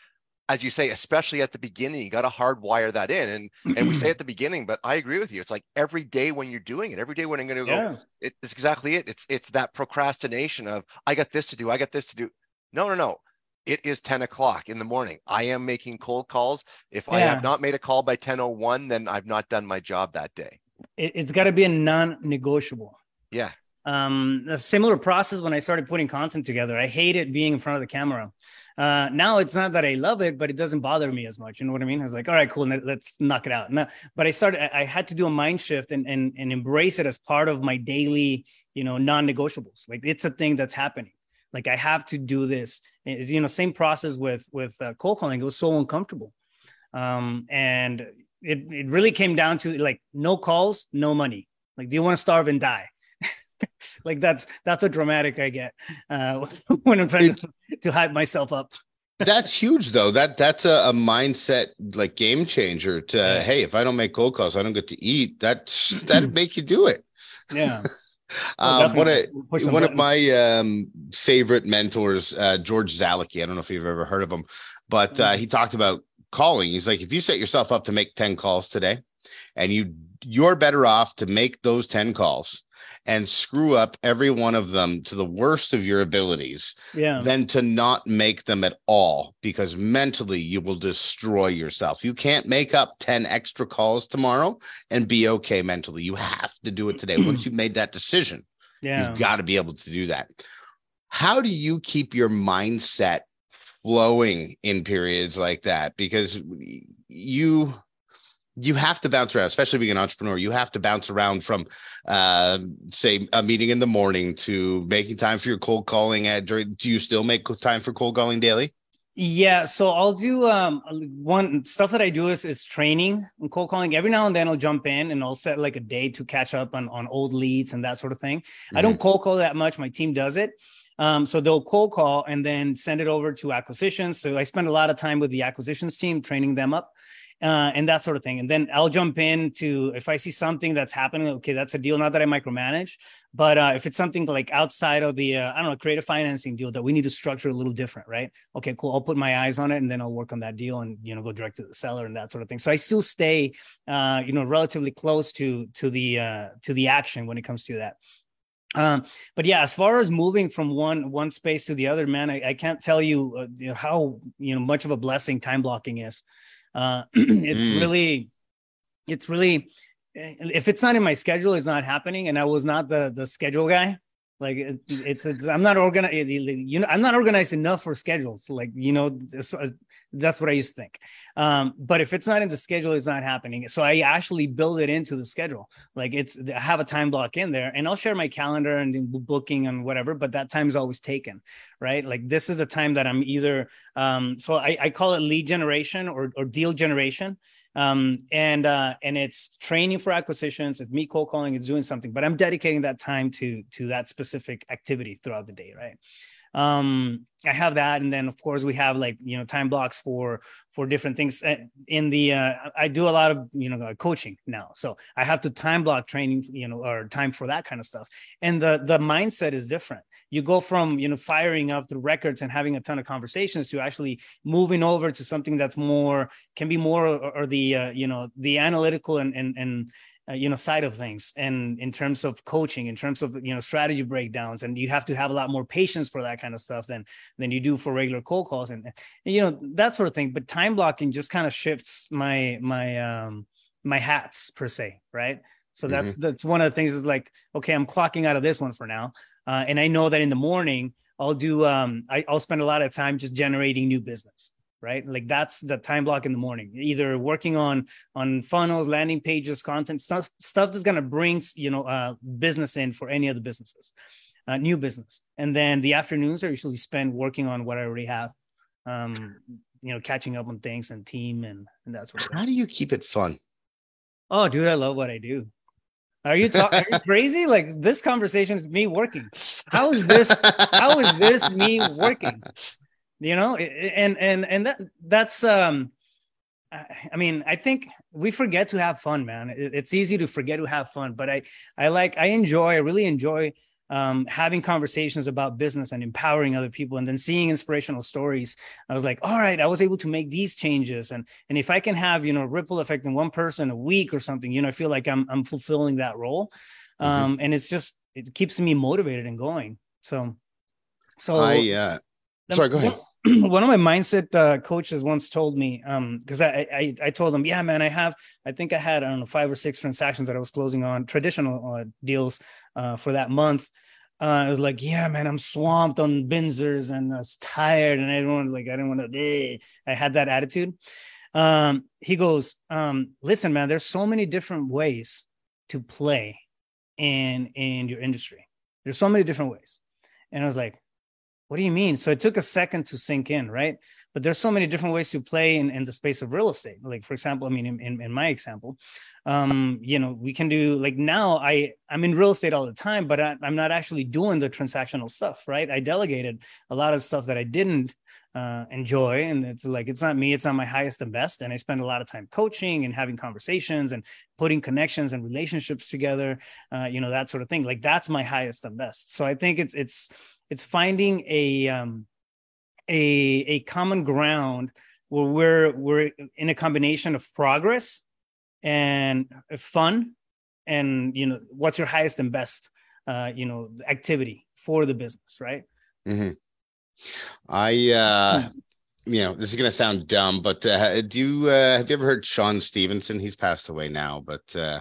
as you say, especially at the beginning, you got to hardwire that in. And and we say at the beginning, but I agree with you. It's like every day when you're doing it, every day when I'm going to Yeah. go, it, it's exactly it. It's it's that procrastination of I got this to do, I got this to do. No, no, no. It is 10 o'clock in the morning. I am making cold calls. If I have not made a call by 10:01, then I've not done my job that day. It, it's got to be a non-negotiable. Yeah. um a similar process when i started putting content together i hated being in front of the camera uh now it's not that i love it but it doesn't bother me as much. You know what i mean? I was like all right cool let- let's knock it out. No, but i started I, had to do a mind shift and, and and embrace it as part of my daily you know non-negotiables. Like it's a thing that's happening. Like i have to do this. It's, you know same process with with uh, cold calling. It was so uncomfortable. Um and it, it really came down to like no calls no money. Like do you want to starve and die like that's that's how dramatic I get uh, when I'm trying to, to hype myself up. That's huge though. That that's a, a mindset like game changer to Yeah. hey, if I don't make cold calls, I don't get to eat. That that make you do it. Yeah, Um, one of definitely. Push some one of my um, favorite mentors, uh, George Zalucki. I don't know if you've ever heard of him, but uh, he talked about calling. He's like, if you set yourself up to make ten calls today, and you you're better off to make those ten calls and screw up every one of them to the worst of your abilities yeah, than to not make them at all because mentally you will destroy yourself. You can't make up 10 extra calls tomorrow and be okay mentally. You have to do it today. Once you've made that decision, yeah. you've got to be able to do that. How do you keep your mindset flowing in periods like that? Because you you have to bounce around, especially being an entrepreneur. You have to bounce around from, uh, say, a meeting in the morning to making time for your cold calling. At during, do you still make time for cold calling daily? Yeah, so I'll do um one stuff that I do is is training and cold calling. Every now and then I'll jump in and I'll set like a day to catch up on on old leads and that sort of thing. I don't cold call that much. My team does it. Um, so they'll cold call and then send it over to acquisitions. So I spend a lot of time with the acquisitions team training them up. Uh, and that sort of thing. And then I'll jump in to if I see something that's happening, okay, that's a deal. Not that I micromanage, but uh, if it's something like outside of the, uh, I don't know, creative financing deal that we need to structure a little different, right? Okay, cool. I'll put my eyes on it and then I'll work on that deal and you know go direct to the seller and that sort of thing. So I still stay, uh, you know, relatively close to to the uh, to the action when it comes to that. Um, but yeah, as far as moving from one one space to the other, man, I, I can't tell you, uh, you know how you know much of a blessing time blocking is. Uh, it's Mm. really, it's really, if it's not in my schedule, it's not happening. And I was not the the schedule guy. Like it, it's, it's I'm not organized. You know, I'm not organized enough for schedules. Like you know, this, uh, that's what I used to think. Um, but if it's not in the schedule, it's not happening. So I actually build it into the schedule. Like it's I have a time block in there, and I'll share my calendar and booking and whatever. But that time is always taken, right? Like this is the time that I'm either. Um, so I, I call it lead generation or or deal generation um and uh and it's training for acquisitions it's me cold calling it's doing something but i'm dedicating that time to to that specific activity throughout the day right um i have that and then of course we have like you know time blocks for for different things Uh, in the uh i do a lot of you know coaching now. So i have to time block training you know or time for that kind of stuff. And the the mindset is different. You go from you know firing up the records and having a ton of conversations to actually moving over to something that's more can be more or, or the uh, you know the analytical and and and uh, you know side of things and in terms of coaching in terms of you know strategy breakdowns and you have to have a lot more patience for that kind of stuff than than you do for regular cold calls and, and you know that sort of thing. But time blocking just kind of shifts my my um my hats per se right? So that's that's one of the things is like okay i'm clocking out of this one for now. Uh, and i know that in the morning i'll do um I, i'll spend a lot of time just generating new business right? Like that's the time block in the morning. Either working on on funnels landing pages content stuff stuff that's going to bring you know uh, business in for any of the businesses uh, new business. And then the afternoons are usually spent working on what i already have um you know catching up on things and team and and that sort of How do you keep it fun? oh dude i love what i do. Are you talking are you crazy? Like this conversation is me working. How is this how is this me working you know and and and that that's um I I mean, I think we forget to have fun, man. It's easy to forget to have fun, but I, I like, I enjoy, I really enjoy um, having conversations about business and empowering other people and then seeing inspirational stories. I was like all right i was able to make these changes. And and if i can have you know ripple effect in one person a week or something you know i feel like i'm, I'm fulfilling that role. Mm-hmm. um, and it's just it keeps me motivated and going. So so i uh sorry go ahead one of my mindset uh, coaches once told me because um, I, I, I told him yeah man I have I think I had I don't know five or six transactions that I was closing on traditional uh, deals uh, for that month. Uh, I was like yeah man I'm swamped on Binzers and I was tired and I don't want like I didn't want to I had that attitude. Um, he goes um, listen man there's so many different ways to play in in your industry. There's so many different ways, and I was like what do you mean? So it took a second to sink in, right? But there's so many different ways to play in, in the space of real estate. Like for example, I mean, in, in, in my example, um, you know, we can do like now I I'm in real estate all the time, but I, I'm not actually doing the transactional stuff, right? I delegated a lot of stuff that I didn't uh, enjoy and it's like it's not me it's not my highest and best and i spend a lot of time coaching and having conversations and putting connections and relationships together uh, you know that sort of thing like that's my highest and best so i think it's it's it's finding a um, a a common ground where we're we're in a combination of progress and fun and you know what's your highest and best uh you know activity for the business right mm-hmm. i uh you know this is going to sound dumb but uh, do you uh, have you ever heard sean stephenson he's passed away now but uh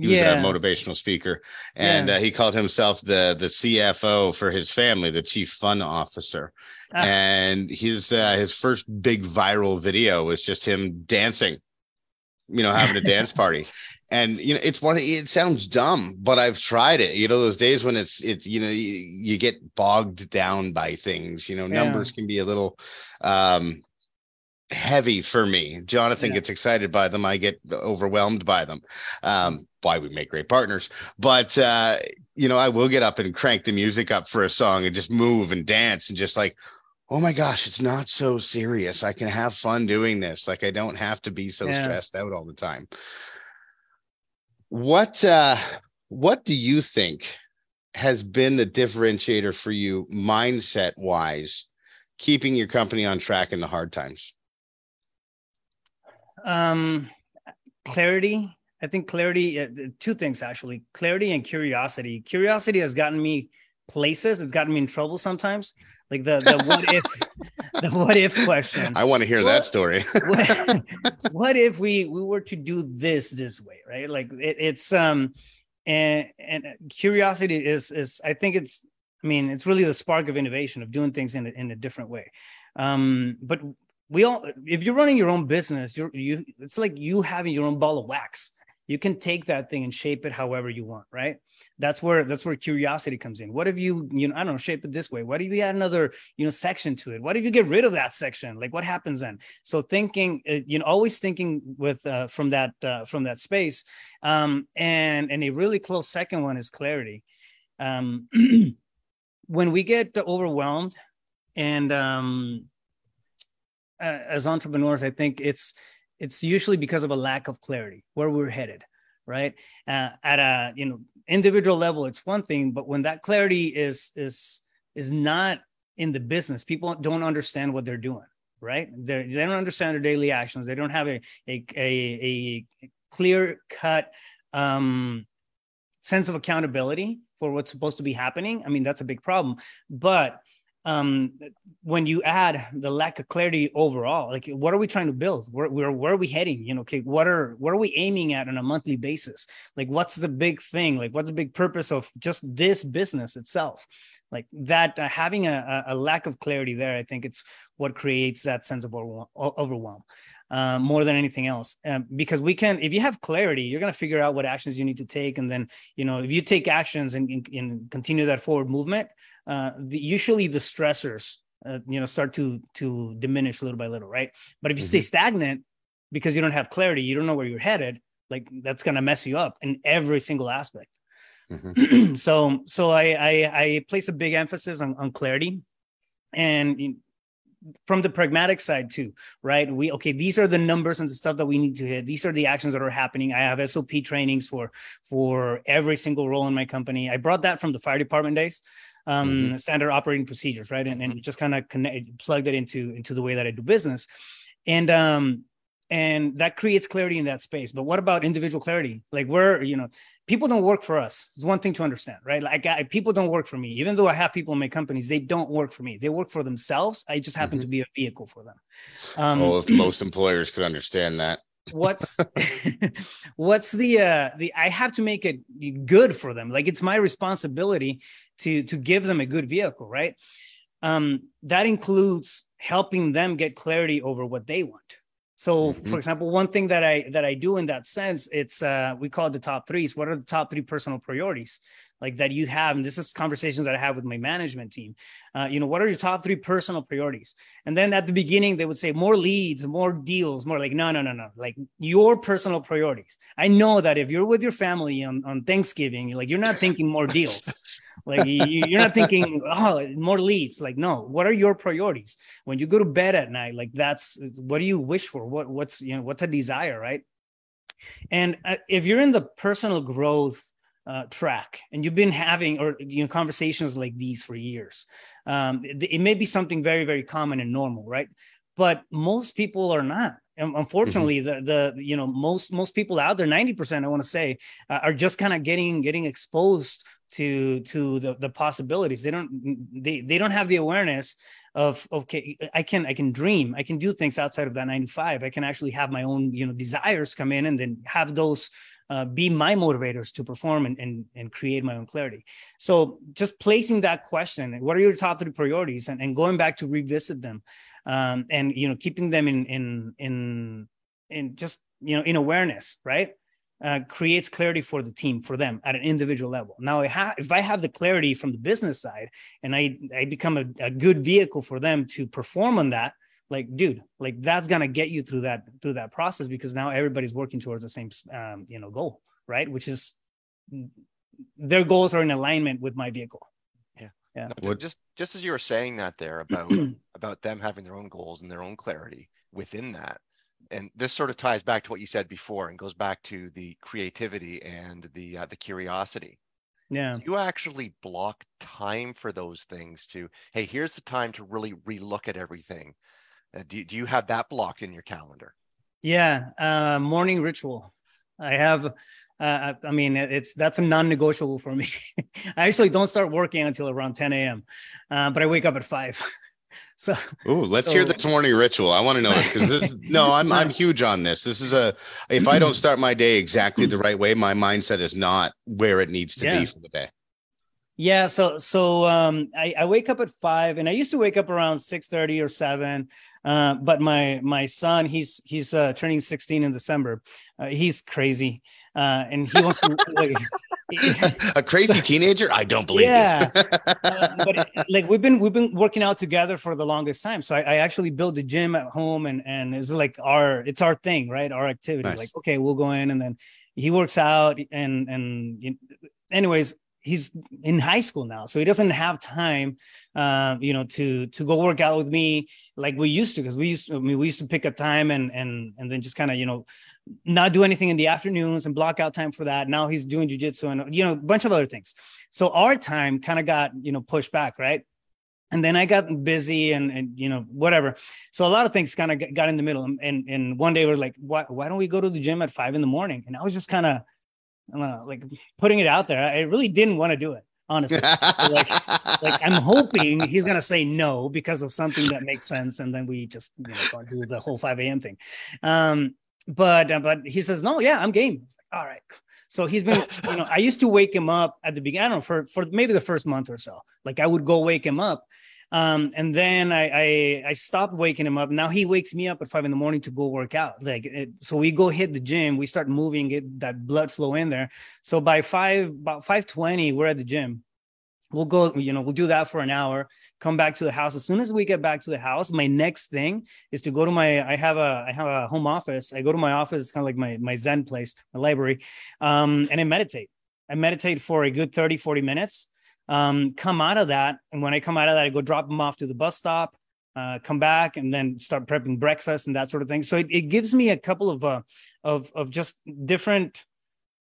he was a motivational speaker, and yeah. uh, he called himself the the CFO for his family, the chief fun officer. Ah. And his uh, his first big viral video was just him dancing, you know, having a dance party. And you know, it's one. It sounds dumb, but I've tried it. You know, those days when it's it. You know, you, you get bogged down by things. You know, yeah. numbers can be a little um heavy for me. Jonathan yeah. gets excited by them. I get overwhelmed by them. Um, why we make great partners. But uh, you know, I will get up and crank the music up for a song and just move and dance and just like, oh my gosh, it's not so serious. I can have fun doing this. Like I don't have to be so yeah. stressed out all the time. What uh what do you think has been the differentiator for you mindset wise, keeping your company on track in the hard times? Um clarity I think clarity, uh, two things actually clarity and curiosity. Curiosity has gotten me places, it's gotten me in trouble sometimes. Like the, the what if, the what if question. I want to hear what, that story. what, what, if we, we were to do this this way, right? Like it, it's, um, and, and curiosity is, is, I think it's, I mean, it's really the spark of innovation of doing things in a, in a different way. Um, but we all if you're running your own business you're you it's like you having your own ball of wax. You can take that thing and shape it however you want right? That's where that's where curiosity comes in. What if you you know i don't know shape it this way? What if you add another you know section to it? What if you get rid of that section? Like what happens then? So thinking uh, you know always thinking with uh, from that uh, from that space. Um and and a really close second one is clarity. Um when we get overwhelmed and um as entrepreneurs i think it's it's usually because of a lack of clarity where we're headed right? Uh, at a you know individual level it's one thing but when that clarity is is is not in the business people don't understand what they're doing right? They're, they don't understand their daily actions. They don't have a a, a, a clear cut um, sense of accountability for what's supposed to be happening. I mean that's a big problem. But um when you add the lack of clarity overall like what are we trying to build? Where, where, where are we heading? You know okay what are what are we aiming at on a monthly basis? Like what's the big thing? Like what's the big purpose of just this business itself? Like that uh, having a, a lack of clarity there i think it's what creates that sense of overwhelm uh, more than anything else. Um, because we can if you have clarity you're going to figure out what actions you need to take. And then you know if you take actions and, and, and continue that forward movement uh, the, usually the stressors uh, you know start to to diminish little by little right? But if you mm-hmm. stay stagnant because you don't have clarity you don't know where you're headed like that's going to mess you up in every single aspect. Mm-hmm. so so I, I i place a big emphasis on, on clarity. And from the pragmatic side too, right? We okay, these are the numbers and the stuff that we need to hit. These are the actions that are happening. I have SOP trainings for for every single role in my company. I brought that from the fire department days, um, mm-hmm. standard operating procedures, right? And, and mm-hmm. just kind of connect plugged it into into the way that I do business. And um and that creates clarity in that space but what about individual clarity like we're you know people don't work for us. It's one thing to understand right? Like I, people don't work for me. Even though i have people in my companies they don't work for me. They work for themselves. I just happen mm-hmm. to be a vehicle for them. Um, well if most employers could understand that. what's what's the uh the i have to make it good for them. Like it's my responsibility to to give them a good vehicle right? Um that includes helping them get clarity over what they want so, mm-hmm. for example, one thing that I that I do in that sense, it's uh, we call it the top threes. What are the top three personal priorities? Like that you have and this is conversations that i have with my management team. Uh, you know what are your top three personal priorities? And then at the beginning they would say more leads more deals more like no no no no like your personal priorities. I know that if you're with your family on, on thanksgiving like you're not thinking more deals. Like you, you're not thinking oh more leads. Like no. What are your priorities? When you go to bed at night like that's what do you wish for? What what's you know what's a desire right? And uh, if you're in the personal growth uh, track. And you've been having or you know conversations like these for years. Um, it, it, may be something very very common and normal right? But most people are not. And unfortunately mm-hmm. the the you know most most people out there 90% i want to say uh, are just kind of getting getting exposed to to the, the possibilities. They don't they, they don't have the awareness of okay i can i can dream. I can do things outside of that 95 i can actually have my own you know desires come in and then have those uh, be my motivators to perform and, and, and create my own clarity. So just placing that question, what are your top three priorities and, and going back to revisit them um, and, you know, keeping them in, in, in, in just, you know, in awareness, right? Uh, creates clarity for the team for them at an individual level. Now, if I have the clarity from the business side and I, I become a, a good vehicle for them to perform on that, like dude like that's gonna get you through that through that process because now everybody's working towards the same um, you know goal right? Which is their goals are in alignment with my vehicle. Yeah. Yeah. No, just just as you were saying that there about about them having their own goals and their own clarity within that and this sort of ties back to what you said before and goes back to the creativity and the uh, the curiosity. Yeah. Do you actually block time for those things to hey here's the time to really relook at everything uh, do, do you have that blocked in your calendar? Yeah, uh, morning ritual. I have. Uh, I mean, it's that's a non-negotiable for me. I actually don't start working until around 10 a.m., uh, but I wake up at five. so, oh, let's so, hear this morning ritual. I want to know this because this. no, I'm I'm huge on this. This is a. If I don't start my day exactly the right way, my mindset is not where it needs to yeah. be for the day. Yeah, so so um, I, I wake up at five, and I used to wake up around six thirty or seven. Uh, but my my son, he's he's uh, turning sixteen in December. Uh, he's crazy, uh, and he wants to. like, a crazy teenager? I don't believe. Yeah, uh, but like we've been we've been working out together for the longest time. So I, I actually built a gym at home, and and it's like our it's our thing, right? Our activity. Nice. Like okay, we'll go in, and then he works out, and and you. anyways, he's in high school now so he doesn't have time uh, you know to to go work out with me like we used to because we used to, I mean we used to pick a time and and and then just kind of you know not do anything in the afternoons and block out time for that now he's doing jujitsu and you know a bunch of other things so our time kind of got you know pushed back right and then I got busy and, and you know whatever. So a lot of things kind of got in the middle. And and one day we are like, why why don't we go to the gym at five in the morning? And I was just kind of know, like putting it out there. I really didn't want to do it, honestly. like, like I'm hoping he's gonna say no because of something that makes sense, and then we just you know do the whole 5 a.m. thing. Um, but uh, but he says no, yeah, I'm game. Like, All right. So he's been, you know, I used to wake him up at the beginning, I don't know, for for maybe the first month or so. Like I would go wake him up, um, and then I, I, I stopped waking him up. Now he wakes me up at five in the morning to go work out. Like it, so, we go hit the gym. We start moving, get that blood flow in there. So by five about five twenty, we're at the gym. We'll go, you know, we'll do that for an hour. Come back to the house. As soon as we get back to the house, my next thing is to go to my. I have a I have a home office. I go to my office. It's kind of like my my Zen place, my library, um, and I meditate. I meditate for a good 30, 40 minutes um, come out of that. And when I come out of that, I go drop them off to the bus stop. uh, come back and then start prepping breakfast and that sort of thing. So it, it gives me a couple of uh, of of just different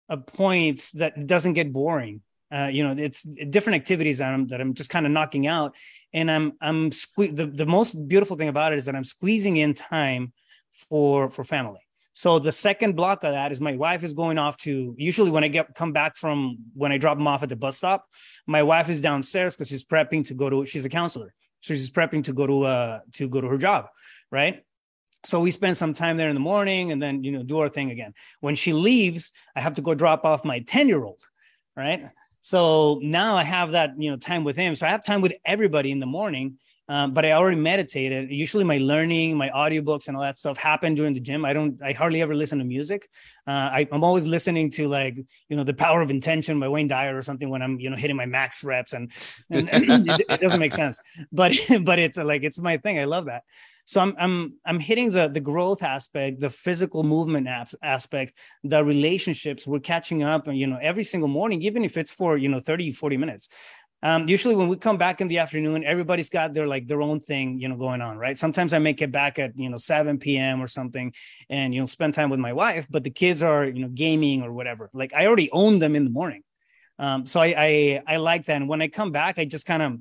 uh, points that doesn't get boring. Uh, you know, it's different activities that I'm that I'm just kind of knocking out, and I'm I'm sque- the the most beautiful thing about it is that I'm squeezing in time for for family. So the second block of that is my wife is going off to usually when I get come back from when I drop them off at the bus stop, my wife is downstairs because she's prepping to go to she's a counselor. So she's prepping to go to uh to go to her job, right? So we spend some time there in the morning and then you know do our thing again. When she leaves, I have to go drop off my 10-year-old, right? So now I have that you know time with him. So I have time with everybody in the morning um, but I already meditated. Usually, my learning, my audiobooks, and all that stuff happen during the gym. I don't, I hardly ever listen to music. Uh, I, am always listening to like, you know, the Power of Intention by Wayne Dyer or something when I'm, you know, hitting my max reps, and, and it, it, doesn't make sense. But, but it's like it's my thing. I love that. So I'm, I'm, I'm hitting the the growth aspect, the physical movement aspect, the relationships. We're catching up, and you know, every single morning, even if it's for you know 30, 40 minutes um, usually when we come back in the afternoon everybody's got their like their own thing you know going on right? Sometimes i make it back at you know 7 p.m or something and you know spend time with my wife but the kids are you know gaming or whatever. Like i already own them in the morning. Um, so I, I i like that. And when i come back i just kind of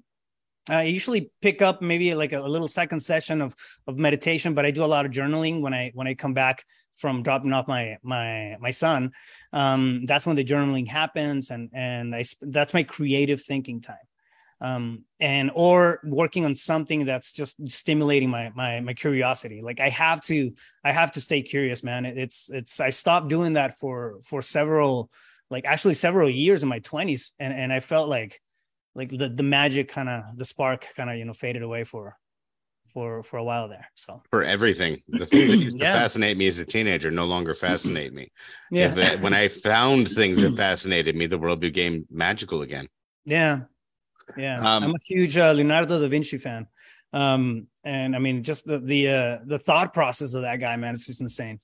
I usually pick up maybe like a, a, little second session of of meditation, but I do a lot of journaling when I when I come back from dropping off my my my son um, that's when the journaling happens and and i that's my creative thinking time. Um, and or working on something that's just stimulating my my my curiosity. Like i have to i have to stay curious man. It's it's i stopped doing that for for several like actually several years in my 20s and and i felt like like the the magic kind of the spark kind of you know faded away for for for a while there. So for everything, the things that used yeah. to fascinate me as a teenager no longer fascinate me. Yeah, if, when I found things that fascinated me, the world became magical again. Yeah, yeah. Um, I'm a huge uh, Leonardo da Vinci fan, um, and I mean, just the the uh, the thought process of that guy, man, it's just insane.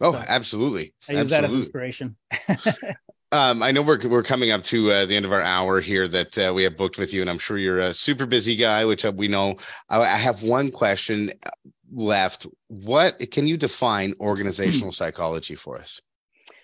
Oh, so absolutely. I use absolutely. that as inspiration. Um, I know we're we're coming up to uh, the end of our hour here that uh, we have booked with you, and I'm sure you're a super busy guy, which uh, we know. I, I have one question uh, left. What can you define organizational psychology for us?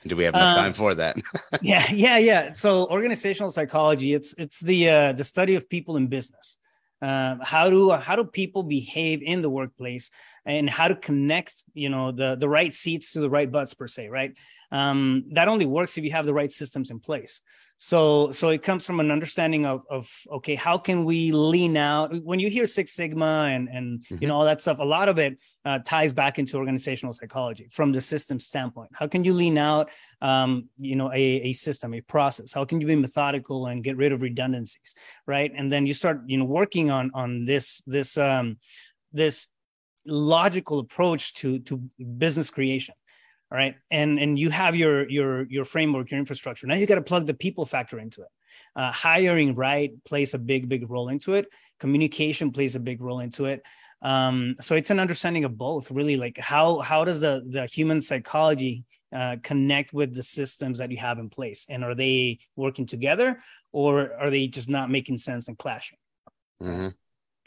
Do we have enough time um, for that? yeah, yeah, yeah. So organizational psychology it's it's the uh, the study of people in business. Uh, how do how do people behave in the workplace and how to connect you know the the right seats to the right butts per se right um, that only works if you have the right systems in place. So so it comes from an understanding of of okay how can we lean out? When you hear six sigma and and mm-hmm. you know all that stuff a lot of it uh, ties back into organizational psychology from the system standpoint. How can you lean out um, you know a, a system a process? How can you be methodical and get rid of redundancies right? And then you start you know working on on this this um this logical approach to to business creation all right. And and you have your your your framework your infrastructure. Now you got to plug the people factor into it. Uh, hiring right plays a big big role into it. Communication plays a big role into it. Um, so it's an understanding of both really like how how does the the human psychology uh, connect with the systems that you have in place? And are they working together or are they just not making sense and clashing? Mm-hmm.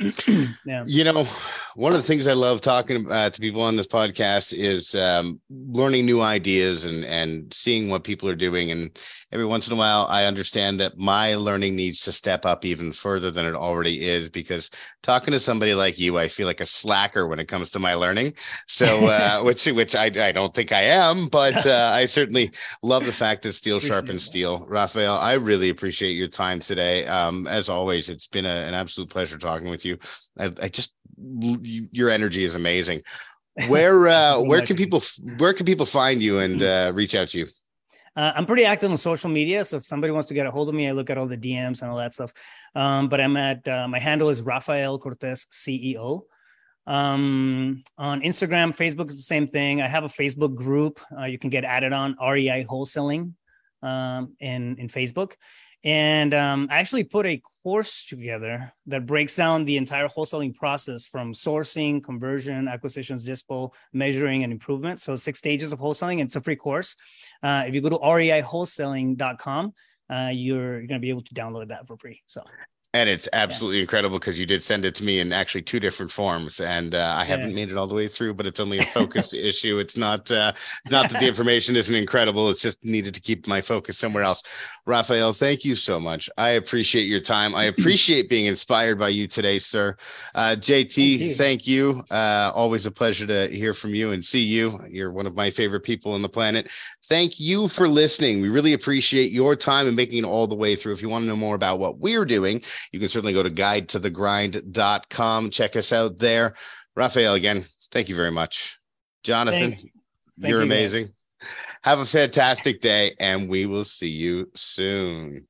yeah. You know, one of the things I love talking uh, to people on this podcast is um, learning new ideas and and seeing what people are doing. And every once in a while, I understand that my learning needs to step up even further than it already is because talking to somebody like you, I feel like a slacker when it comes to my learning. So, uh, which which I I don't think I am, but uh, I certainly love the fact that steel sharpens steel. Rafael I really appreciate your time today. Um, as always, it's been a, an absolute pleasure talking with you. I, I just your energy is amazing. Where uh, where can people where can people find you and uh, reach out to you? Uh, I'm pretty active on social media, so if somebody wants to get a hold of me, I look at all the DMs and all that stuff. Um, but I'm at uh, my handle is Rafael Cortez CEO. Um, on Instagram, Facebook is the same thing. I have a Facebook group uh, you can get added on REI Wholesaling um, in in Facebook, and um, I actually put a course together that breaks down the entire wholesaling process from sourcing, conversion, acquisitions, dispo, measuring, and improvement. So six stages of wholesaling. It's a free course. Uh, if you go to reiwholesaling.com, uh, you're, you're going to be able to download that for free. So and it's absolutely yeah. incredible because you did send it to me in actually two different forms and uh, i yeah. haven't made it all the way through but it's only a focus issue. It's not uh, not that the information isn't incredible it's just needed to keep my focus somewhere else. Rafael thank you so much. I appreciate your time. I appreciate being inspired by you today sir. Uh, jt thank you, thank you. Uh, always a pleasure to hear from you and see you. You're one of my favorite people on the planet thank you for listening we really appreciate your time and making it all the way through if you want to know more about what we're doing you can certainly go to guidetothegrind.com. Check us out there. Rafael, again, thank you very much. Jonathan, thank, thank you're you amazing. Guys. Have a fantastic day, and we will see you soon.